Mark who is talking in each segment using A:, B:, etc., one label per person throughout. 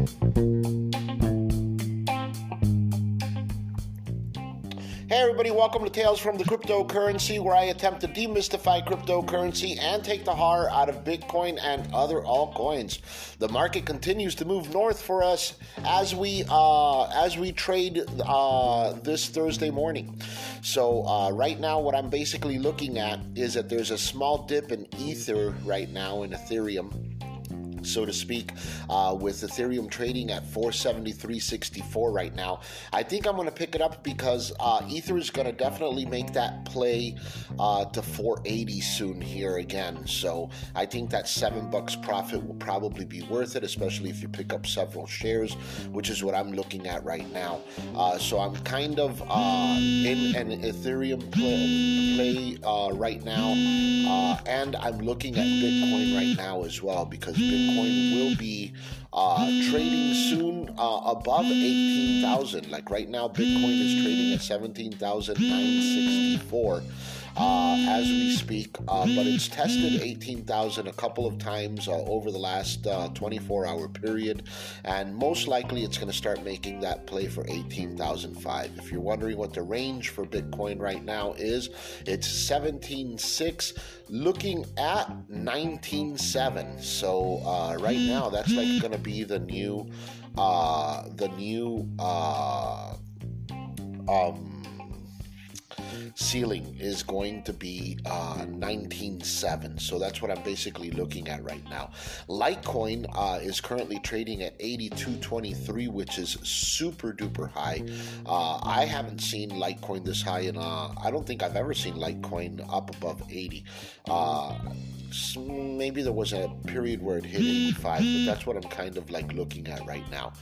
A: Hey, everybody, welcome to Tales from the Cryptocurrency, where I attempt to demystify cryptocurrency and take the horror out of Bitcoin and other altcoins. The market continues to move north for us as we uh, as we trade uh, this Thursday morning. So, uh, right now, what I'm basically looking at is that there's a small dip in Ether right now in Ethereum so to speak, uh, with Ethereum trading at 473.64 right now. I think I'm going to pick it up because uh, Ether is going to definitely make that play uh, to 480 soon here again. So I think that seven bucks profit will probably be worth it, especially if you pick up several shares, which is what I'm looking at right now. Uh, so I'm kind of uh, in an Ethereum play, play uh, right now, and I'm looking at Bitcoin right now as well because Bitcoin Bitcoin will be uh, trading soon uh, above 18,000. Like right now, Bitcoin is trading at 17,964 uh, as we speak, uh, but it's tested 18,000 a couple of times uh, over the last uh, 24 hour period, and most likely it's going to start making that play for 18,005. If you're wondering what the range for Bitcoin right now is, it's 17.6 looking at 19.7. So uh, right now, that's like going to be the new, uh, the new, um, ceiling is going to be uh, 19.7. So that's what I'm basically looking at right now. Litecoin uh, is currently trading at 82.23, which is super duper high. Uh, I haven't seen Litecoin this high, and uh, I don't think I've ever seen Litecoin up above 80 uh, maybe there was a period where it hit 85, but that's what I'm kind of like looking at right now.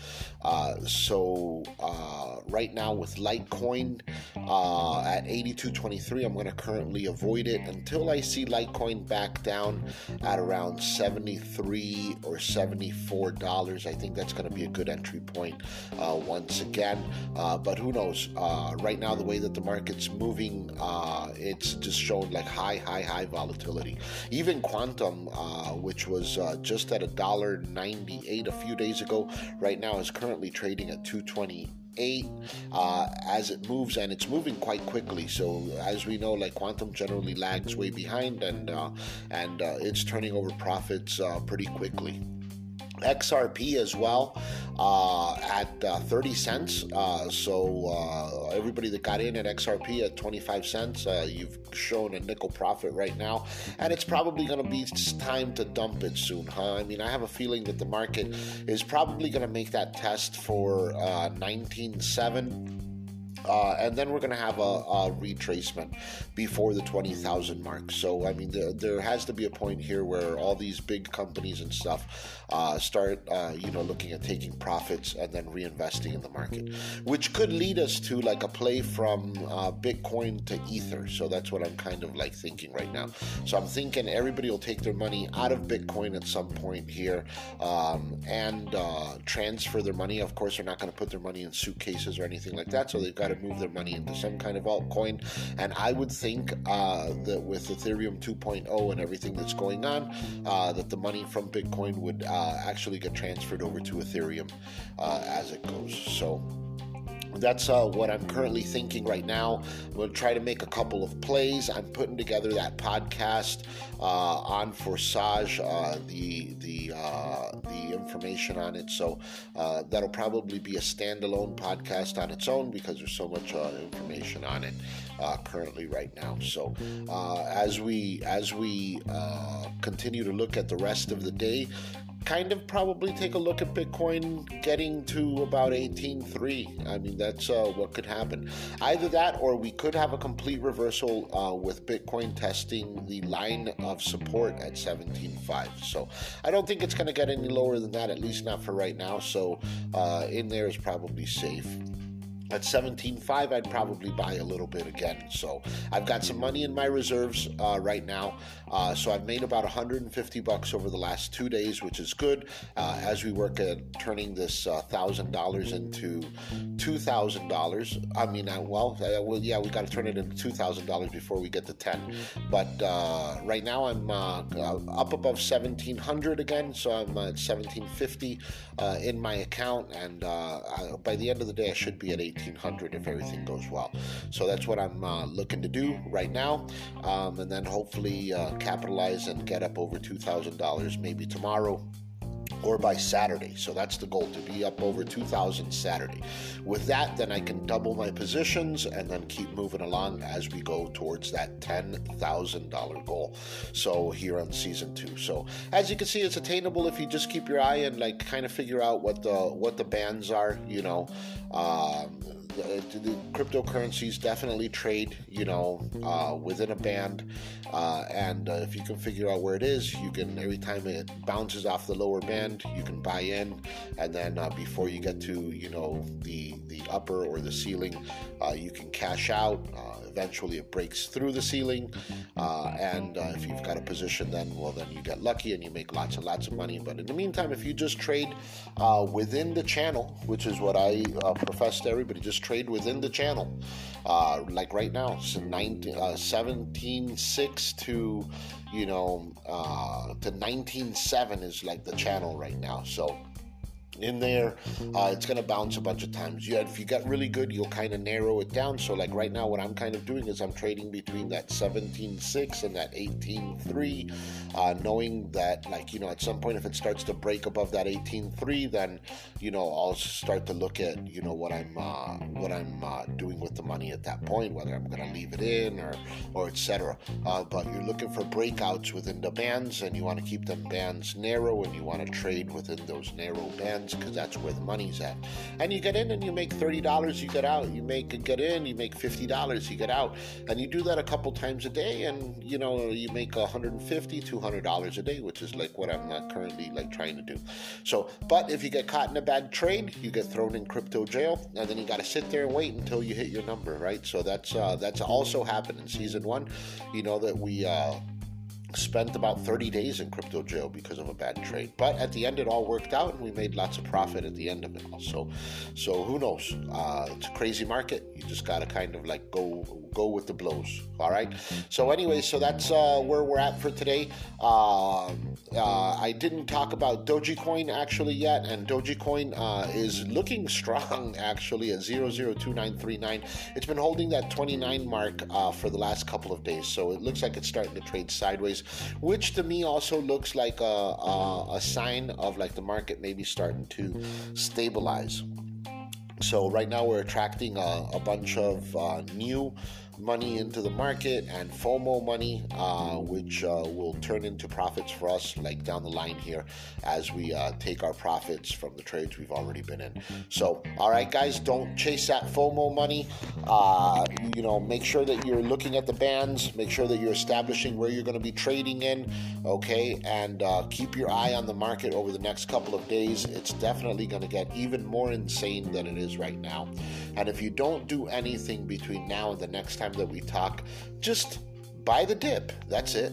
A: Uh, so uh, right now with Litecoin uh, at 82.23, I'm going to currently avoid it until I see Litecoin back down at around 73 or 74 dollars. I think that's going to be a good entry point uh, once again. Uh, but who knows? Uh, right now, the way that the market's moving, it's just showing like high, high, high volatility. Even Qtum, which was just at a dollar 98 a few days ago, right now is currently trading at 228 uh, as it moves, and it's moving quite quickly. So as we know, like Qtum generally lags way behind, and uh, and uh, it's turning over profits uh, pretty quickly. XRP as well uh, at uh, 30 cents. Uh, so uh, everybody that got in at XRP at 25 cents, uh, you've shown a nickel profit right now, and it's probably going to be time to dump it soon, huh? I mean, I have a feeling that the market is probably going to make that test for 19.7 uh, and then we're going to have a, a, retracement before the 20,000 mark. So, I mean, the, there has to be a point here where all these big companies and stuff uh, start, uh, you know, looking at taking profits and then reinvesting in the market, which could lead us to like a play from uh, Bitcoin to Ether. So, that's what I'm kind of like thinking right now. So, I'm thinking everybody will take their money out of Bitcoin at some point here um, and uh, transfer their money. Of course, they're not going to put their money in suitcases or anything like that. So, they've got to move their money into some kind of altcoin. And I would think uh, that with Ethereum 2.0 and everything that's going on, uh, that the money from Bitcoin would uh, actually get transferred over to Ethereum uh, as it goes. So that's uh, what I'm currently thinking right now. I'm going to try to make a couple of plays. I'm putting together that podcast uh, on Forsage, uh, the the uh, the information on it. So uh, that'll probably be a standalone podcast on its own because there's so much uh, information on it currently right now. So as we as we continue to look at the rest of the day, kind of probably take a look at Bitcoin getting to about 18.3. I mean, that's uh, what could happen. Either that or we could have a complete reversal uh, with Bitcoin testing the line of support at 17.5. So I don't think it's going to get any lower than that, at least not for right now. So uh, in there is probably safe. At 17.5 i'd probably buy a little bit again. So i've got some money in my reserves uh, right now. Uh, so i've made about 150 bucks over the last two days which is good uh, as we work at turning this $1000 uh, into $2000 i mean uh, well, uh, well yeah we got to turn it into $2000 before we get to 10 but right now i'm up above 1700 again. So i'm at 1750 in my account. And by the end of the day i should be at 18 1800 if everything goes well. So that's what I'm uh, looking to do right now, um, and then hopefully uh, capitalize and get up over $2,000 maybe tomorrow or by Saturday. So that's the goal to be up over 2000 Saturday. With that, then I can double my positions and then keep moving along as we go towards that $10,000 goal. So here on season 2. So as you can see it's attainable if you just keep your eye and like kind of figure out what the what the bands are, you know. Um, the, the cryptocurrencies definitely trade, you know, uh, within a band. Uh, and uh, if you can figure out where it is, you can every time it bounces off the lower band, you can buy in, and then uh, before you get to, you know, the the upper or the ceiling, uh, you can cash out. Uh, eventually, it breaks through the ceiling, and if you've got a position, then well, then you get lucky and you make lots and lots of money. But in the meantime, if you just trade within the channel, which is what I profess to everybody, just trade within the channel. Uh, like right now, so 19, uh, 17.6 to, you know, uh, to 19.7 is like the channel right now. So in there. Uh, it's going to bounce a bunch of times. Yeah, if you get really good, you'll kind of narrow it down. So, like right now, what I'm kind of doing is I'm trading between that 17.6 and that 18.3, uh, knowing that, like, you know, at some point, if it starts to break above that 18.3, then, you know, I'll start to look at, you know, what I'm uh, what I'm uh, doing with the money at that point, whether I'm going to leave it in or or etc. Uh, but you're looking for breakouts within the bands, and you want to keep them bands narrow, and you want to trade within those narrow bands because that's where the money's at. And you get in and you make thirty dollars, you get out. You make get in, you make fifty dollars, you get out, and you do that a couple times a day, and you know you make 150 200 dollars a day, which is like what I'm not currently like trying to do. So, but if you get caught in a bad trade, you get thrown in crypto jail, and then you got to sit there and wait until you hit your number, right? So that's uh, that's also happened in season one. You know that we. Uh, spent about 30 days in crypto jail because of a bad trade. But at the end, it all worked out, and we made lots of profit at the end of it. Also, so who knows? Uh, it's a crazy market. You just gotta kind of like go go with the blows. All right. So anyway, so that's uh, where we're at for today. Uh, I didn't talk about Dogecoin actually yet, and Dogecoin uh, is looking strong actually at 002939. It's been holding that 29 mark uh, for the last couple of days, so it looks like it's starting to trade sideways which to me also looks like a, a, a sign of like the market maybe starting to stabilize. So right now we're attracting a, a bunch of uh, new money into the market and FOMO money, uh, which uh, will turn into profits for us like down the line here as we uh, take our profits from the trades we've already been in. So, all right, guys, don't chase that FOMO money. Uh, you know, make sure that you're looking at the bands, make sure that you're establishing where you're going to be trading in, okay, and uh, keep your eye on the market over the next couple of days. It's definitely going to get even more insane than it is right now. And if you don't do anything between now and the next time that we talk, just buy the dip. That's it.